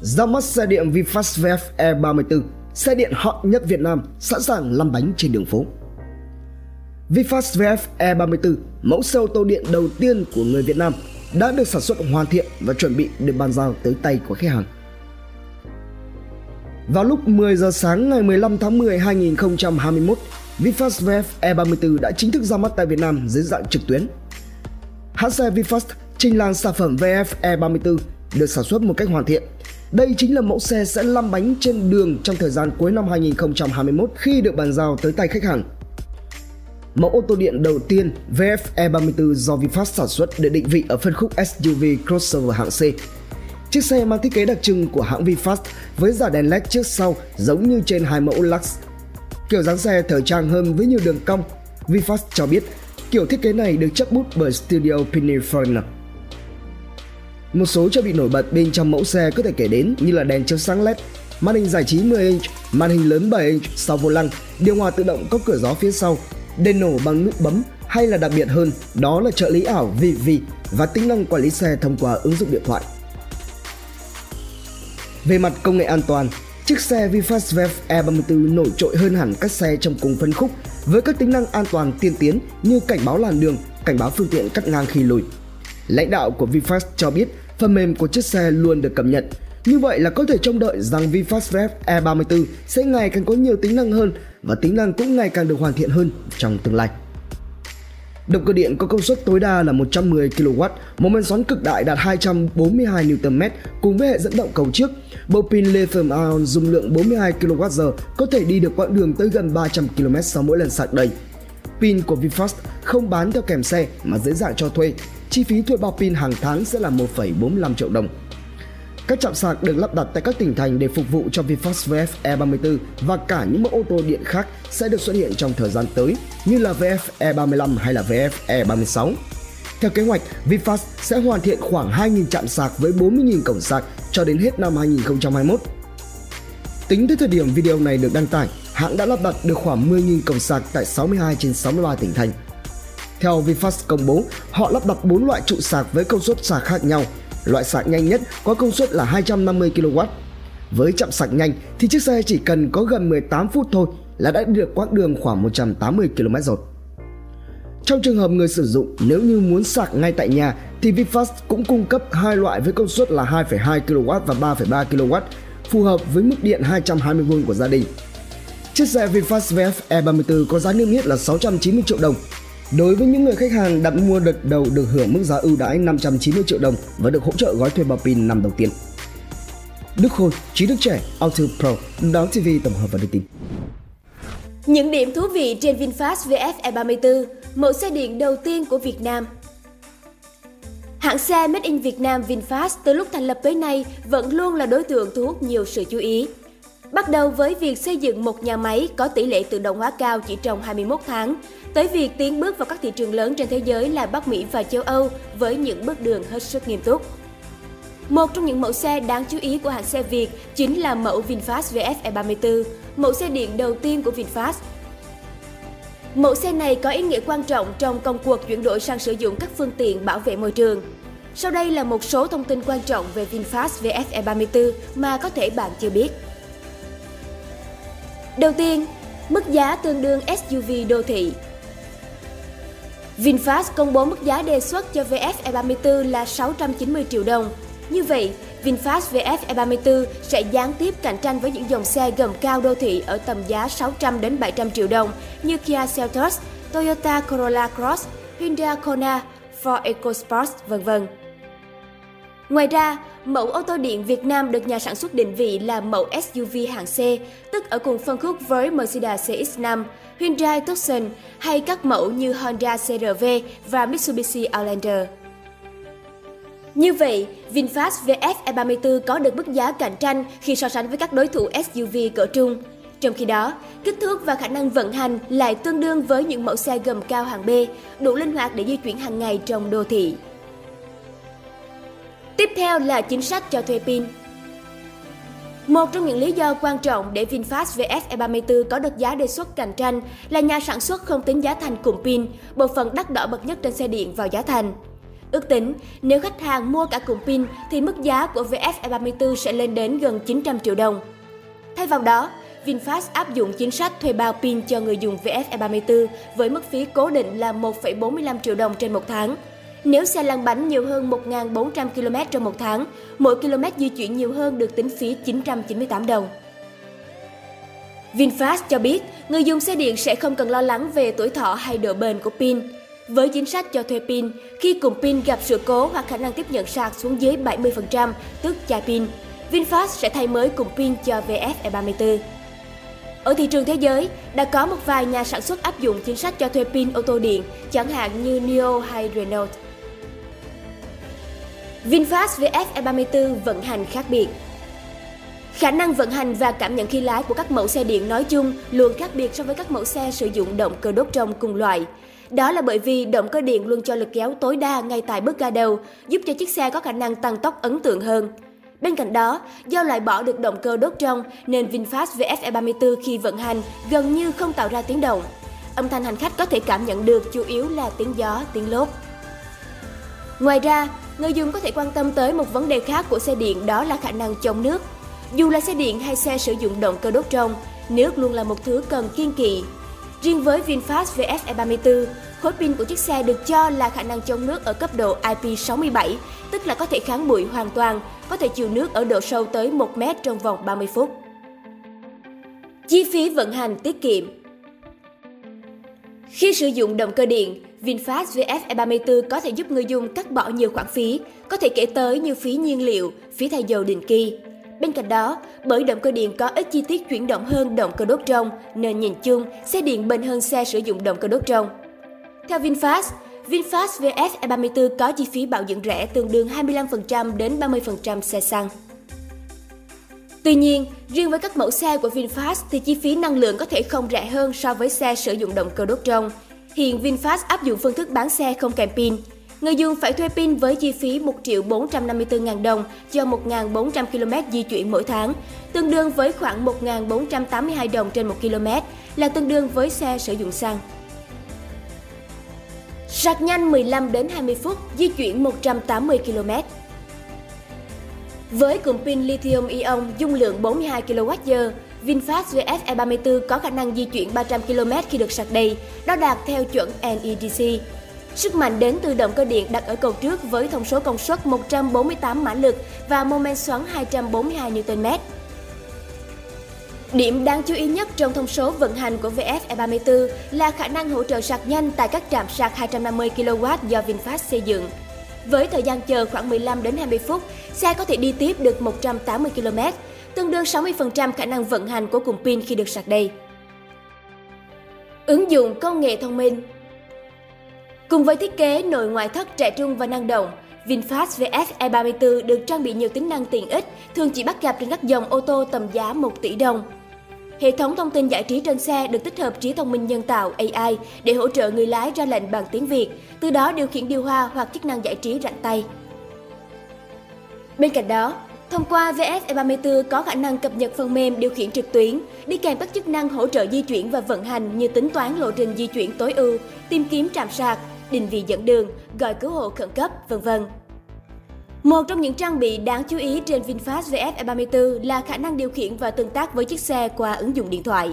ra mắt xe điện VinFast VF E34, xe điện hot nhất Việt Nam, sẵn sàng lăn bánh trên đường phố. VinFast VF E34, mẫu xe ô tô điện đầu tiên của người Việt Nam, đã được sản xuất hoàn thiện và chuẩn bị để bàn giao tới tay của khách hàng. Vào lúc 10 giờ sáng ngày 15 tháng 10 2021, VinFast VF E34 đã chính thức ra mắt tại Việt Nam dưới dạng trực tuyến. Hãng xe VinFast trình làng sản phẩm VF E34 được sản xuất một cách hoàn thiện. Đây chính là mẫu xe sẽ lăn bánh trên đường trong thời gian cuối năm 2021 khi được bàn giao tới tay khách hàng. Mẫu ô tô điện đầu tiên VF E34 do VinFast sản xuất để định vị ở phân khúc SUV crossover hạng C. Chiếc xe mang thiết kế đặc trưng của hãng VinFast với dải đèn LED trước sau giống như trên hai mẫu Lux. Kiểu dáng xe thời trang hơn với nhiều đường cong. VinFast cho biết kiểu thiết kế này được chấp bút bởi studio Pininfarina. Một số trang bị nổi bật bên trong mẫu xe có thể kể đến như là đèn chiếu sáng LED, màn hình giải trí 10 inch, màn hình lớn 7 inch sau vô lăng, điều hòa tự động có cửa gió phía sau, đèn nổ bằng nút bấm hay là đặc biệt hơn đó là trợ lý ảo VV và tính năng quản lý xe thông qua ứng dụng điện thoại. Về mặt công nghệ an toàn, chiếc xe VinFast Vev E34 nổi trội hơn hẳn các xe trong cùng phân khúc với các tính năng an toàn tiên tiến như cảnh báo làn đường, cảnh báo phương tiện cắt ngang khi lùi. Lãnh đạo của VinFast cho biết phần mềm của chiếc xe luôn được cập nhật. Như vậy là có thể trông đợi rằng VinFast Rev E34 sẽ ngày càng có nhiều tính năng hơn và tính năng cũng ngày càng được hoàn thiện hơn trong tương lai. Động cơ điện có công suất tối đa là 110 kW, một men xoắn cực đại đạt 242 Nm cùng với hệ dẫn động cầu trước. Bộ pin lithium ion dung lượng 42 kWh có thể đi được quãng đường tới gần 300 km sau mỗi lần sạc đầy. Pin của VinFast không bán theo kèm xe mà dễ dàng cho thuê. Chi phí thuê bao pin hàng tháng sẽ là 1,45 triệu đồng. Các trạm sạc được lắp đặt tại các tỉnh thành để phục vụ cho VinFast VF E34 và cả những mẫu ô tô điện khác sẽ được xuất hiện trong thời gian tới như là VF E35 hay là VF E36. Theo kế hoạch, VinFast sẽ hoàn thiện khoảng 2.000 trạm sạc với 40.000 cổng sạc cho đến hết năm 2021. Tính tới thời điểm video này được đăng tải, hãng đã lắp đặt được khoảng 10.000 cổng sạc tại 62 trên 63 tỉnh thành. Theo VinFast công bố, họ lắp đặt 4 loại trụ sạc với công suất sạc khác nhau. Loại sạc nhanh nhất có công suất là 250 kW. Với chạm sạc nhanh thì chiếc xe chỉ cần có gần 18 phút thôi là đã được quãng đường khoảng 180 km rồi. Trong trường hợp người sử dụng nếu như muốn sạc ngay tại nhà thì VinFast cũng cung cấp hai loại với công suất là 2,2 kW và 3,3 kW phù hợp với mức điện 220V của gia đình. Chiếc xe VinFast VF E34 có giá niêm yết là 690 triệu đồng. Đối với những người khách hàng đặt mua đợt đầu được hưởng mức giá ưu đãi 590 triệu đồng và được hỗ trợ gói thuê bao pin năm đầu tiên. Đức Khôi, Trí Đức Trẻ, Auto Pro, Đáo TV tổng hợp và đưa tin. Những điểm thú vị trên VinFast VF E34, mẫu xe điện đầu tiên của Việt Nam. Hãng xe Made in Việt Nam VinFast từ lúc thành lập tới nay vẫn luôn là đối tượng thu hút nhiều sự chú ý. Bắt đầu với việc xây dựng một nhà máy có tỷ lệ tự động hóa cao chỉ trong 21 tháng, tới việc tiến bước vào các thị trường lớn trên thế giới là Bắc Mỹ và châu Âu với những bước đường hết sức nghiêm túc. Một trong những mẫu xe đáng chú ý của hãng xe Việt chính là mẫu VinFast VF E34, mẫu xe điện đầu tiên của VinFast. Mẫu xe này có ý nghĩa quan trọng trong công cuộc chuyển đổi sang sử dụng các phương tiện bảo vệ môi trường. Sau đây là một số thông tin quan trọng về VinFast VF E34 mà có thể bạn chưa biết. Đầu tiên, mức giá tương đương SUV đô thị. VinFast công bố mức giá đề xuất cho VF E34 là 690 triệu đồng. Như vậy, VinFast VF E34 sẽ gián tiếp cạnh tranh với những dòng xe gầm cao đô thị ở tầm giá 600 đến 700 triệu đồng như Kia Seltos, Toyota Corolla Cross, Hyundai Kona, Ford EcoSport, vân vân. Ngoài ra, mẫu ô tô điện Việt Nam được nhà sản xuất định vị là mẫu SUV hạng C, tức ở cùng phân khúc với Mercedes CX-5, Hyundai Tucson hay các mẫu như Honda CR-V và Mitsubishi Outlander. Như vậy, VinFast VF E34 có được mức giá cạnh tranh khi so sánh với các đối thủ SUV cỡ trung. Trong khi đó, kích thước và khả năng vận hành lại tương đương với những mẫu xe gầm cao hạng B, đủ linh hoạt để di chuyển hàng ngày trong đô thị. Tiếp theo là chính sách cho thuê pin. Một trong những lý do quan trọng để VinFast VF E34 có được giá đề xuất cạnh tranh là nhà sản xuất không tính giá thành cùng pin, bộ phận đắt đỏ bậc nhất trên xe điện vào giá thành. Ước tính, nếu khách hàng mua cả cụm pin thì mức giá của VF E34 sẽ lên đến gần 900 triệu đồng. Thay vào đó, VinFast áp dụng chính sách thuê bao pin cho người dùng VF E34 với mức phí cố định là 1,45 triệu đồng trên một tháng. Nếu xe lăn bánh nhiều hơn 1.400 km trong một tháng, mỗi km di chuyển nhiều hơn được tính phí 998 đồng. VinFast cho biết, người dùng xe điện sẽ không cần lo lắng về tuổi thọ hay độ bền của pin. Với chính sách cho thuê pin, khi cùng pin gặp sự cố hoặc khả năng tiếp nhận sạc xuống dưới 70%, tức chai pin, VinFast sẽ thay mới cùng pin cho VF E34. Ở thị trường thế giới, đã có một vài nhà sản xuất áp dụng chính sách cho thuê pin ô tô điện, chẳng hạn như NIO hay Renault. VinFast VF E34 vận hành khác biệt Khả năng vận hành và cảm nhận khi lái của các mẫu xe điện nói chung luôn khác biệt so với các mẫu xe sử dụng động cơ đốt trong cùng loại. Đó là bởi vì động cơ điện luôn cho lực kéo tối đa ngay tại bước ga đầu, giúp cho chiếc xe có khả năng tăng tốc ấn tượng hơn. Bên cạnh đó, do loại bỏ được động cơ đốt trong nên VinFast VF E34 khi vận hành gần như không tạo ra tiếng động. Âm thanh hành khách có thể cảm nhận được chủ yếu là tiếng gió, tiếng lốp. Ngoài ra, người dùng có thể quan tâm tới một vấn đề khác của xe điện đó là khả năng chống nước. Dù là xe điện hay xe sử dụng động cơ đốt trong, nước luôn là một thứ cần kiên kỵ. Riêng với VinFast VF E34, khối pin của chiếc xe được cho là khả năng chống nước ở cấp độ IP67, tức là có thể kháng bụi hoàn toàn, có thể chịu nước ở độ sâu tới 1 mét trong vòng 30 phút. Chi phí vận hành tiết kiệm Khi sử dụng động cơ điện, VinFast VF E34 có thể giúp người dùng cắt bỏ nhiều khoản phí, có thể kể tới như phí nhiên liệu, phí thay dầu định kỳ. Bên cạnh đó, bởi động cơ điện có ít chi tiết chuyển động hơn động cơ đốt trong, nên nhìn chung, xe điện bền hơn xe sử dụng động cơ đốt trong. Theo VinFast, VinFast VF E34 có chi phí bảo dưỡng rẻ tương đương 25% đến 30% xe xăng. Tuy nhiên, riêng với các mẫu xe của VinFast thì chi phí năng lượng có thể không rẻ hơn so với xe sử dụng động cơ đốt trong. Hiện VinFast áp dụng phương thức bán xe không kèm pin. Người dùng phải thuê pin với chi phí 1 triệu 454 ngàn đồng cho 1.400 km di chuyển mỗi tháng, tương đương với khoảng 1.482 đồng trên 1 km, là tương đương với xe sử dụng xăng. Sạc nhanh 15 đến 20 phút, di chuyển 180 km. Với cụm pin lithium ion dung lượng 42 kWh, VinFast VF E34 có khả năng di chuyển 300 km khi được sạc đầy, đo đạt theo chuẩn NEDC. Sức mạnh đến từ động cơ điện đặt ở cầu trước với thông số công suất 148 mã lực và mô men xoắn 242 Nm. Điểm đáng chú ý nhất trong thông số vận hành của VF E34 là khả năng hỗ trợ sạc nhanh tại các trạm sạc 250 kW do VinFast xây dựng. Với thời gian chờ khoảng 15 đến 20 phút, xe có thể đi tiếp được 180 km, tương đương 60% khả năng vận hành của cụm pin khi được sạc đầy. Ứng dụng công nghệ thông minh Cùng với thiết kế nội ngoại thất trẻ trung và năng động, VinFast VF E34 được trang bị nhiều tính năng tiện ích, thường chỉ bắt gặp trên các dòng ô tô tầm giá 1 tỷ đồng. Hệ thống thông tin giải trí trên xe được tích hợp trí thông minh nhân tạo AI để hỗ trợ người lái ra lệnh bằng tiếng Việt, từ đó điều khiển điều hòa hoặc chức năng giải trí rảnh tay. Bên cạnh đó, thông qua VF E34 có khả năng cập nhật phần mềm điều khiển trực tuyến, đi kèm các chức năng hỗ trợ di chuyển và vận hành như tính toán lộ trình di chuyển tối ưu, tìm kiếm trạm sạc, định vị dẫn đường, gọi cứu hộ khẩn cấp, vân vân. Một trong những trang bị đáng chú ý trên VinFast VF E34 là khả năng điều khiển và tương tác với chiếc xe qua ứng dụng điện thoại.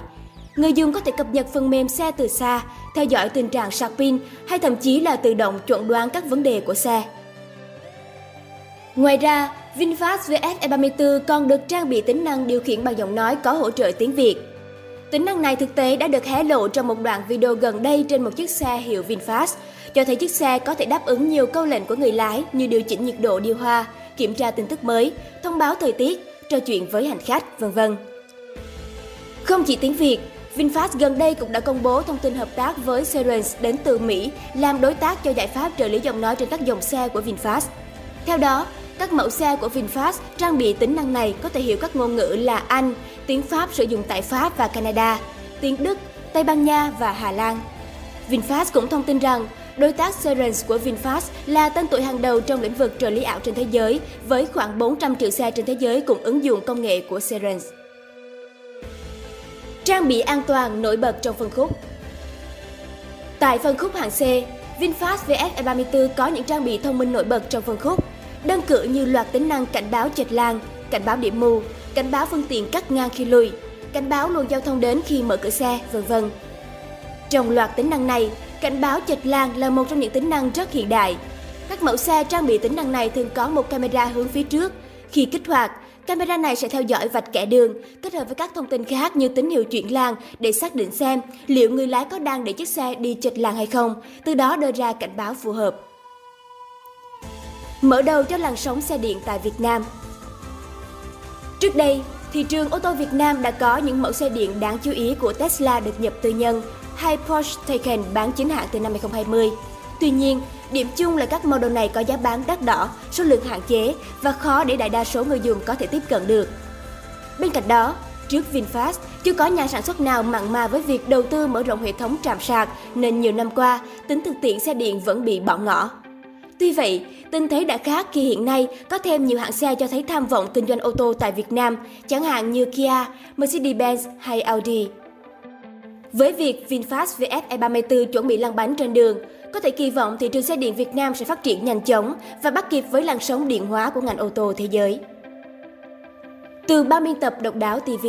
Người dùng có thể cập nhật phần mềm xe từ xa, theo dõi tình trạng sạc pin hay thậm chí là tự động chuẩn đoán các vấn đề của xe. Ngoài ra, VinFast VF E34 còn được trang bị tính năng điều khiển bằng giọng nói có hỗ trợ tiếng Việt. Tính năng này thực tế đã được hé lộ trong một đoạn video gần đây trên một chiếc xe hiệu VinFast, cho thấy chiếc xe có thể đáp ứng nhiều câu lệnh của người lái như điều chỉnh nhiệt độ điều hòa, kiểm tra tin tức mới, thông báo thời tiết, trò chuyện với hành khách, vân vân. Không chỉ tiếng Việt, VinFast gần đây cũng đã công bố thông tin hợp tác với Cerence đến từ Mỹ làm đối tác cho giải pháp trợ lý giọng nói trên các dòng xe của VinFast. Theo đó, các mẫu xe của VinFast trang bị tính năng này có thể hiểu các ngôn ngữ là Anh, tiếng Pháp sử dụng tại Pháp và Canada, tiếng Đức, Tây Ban Nha và Hà Lan. VinFast cũng thông tin rằng đối tác Serens của VinFast là tên tuổi hàng đầu trong lĩnh vực trợ lý ảo trên thế giới với khoảng 400 triệu xe trên thế giới cùng ứng dụng công nghệ của Serens. Trang bị an toàn nổi bật trong phân khúc Tại phân khúc hạng C, VinFast VF E34 có những trang bị thông minh nổi bật trong phân khúc, đơn cử như loạt tính năng cảnh báo chệch làng, cảnh báo điểm mù, cảnh báo phương tiện cắt ngang khi lùi, cảnh báo luồng giao thông đến khi mở cửa xe, vân vân. Trong loạt tính năng này, cảnh báo chệch làng là một trong những tính năng rất hiện đại. Các mẫu xe trang bị tính năng này thường có một camera hướng phía trước. Khi kích hoạt, camera này sẽ theo dõi vạch kẻ đường, kết hợp với các thông tin khác như tín hiệu chuyển làng để xác định xem liệu người lái có đang để chiếc xe đi chệch làng hay không, từ đó đưa ra cảnh báo phù hợp. Mở đầu cho làn sóng xe điện tại Việt Nam Trước đây, thị trường ô tô Việt Nam đã có những mẫu xe điện đáng chú ý của Tesla được nhập tư nhân hay Porsche Taycan bán chính hãng từ năm 2020. Tuy nhiên, điểm chung là các model này có giá bán đắt đỏ, số lượng hạn chế và khó để đại đa số người dùng có thể tiếp cận được. Bên cạnh đó, trước VinFast, chưa có nhà sản xuất nào mặn mà với việc đầu tư mở rộng hệ thống trạm sạc nên nhiều năm qua, tính thực tiễn xe điện vẫn bị bỏ ngỏ. Tuy vậy, tình thế đã khác khi hiện nay có thêm nhiều hãng xe cho thấy tham vọng kinh doanh ô tô tại Việt Nam, chẳng hạn như Kia, Mercedes-Benz hay Audi. Với việc VinFast VF E34 chuẩn bị lăn bánh trên đường, có thể kỳ vọng thị trường xe điện Việt Nam sẽ phát triển nhanh chóng và bắt kịp với làn sóng điện hóa của ngành ô tô thế giới. Từ ba biên tập độc đáo TV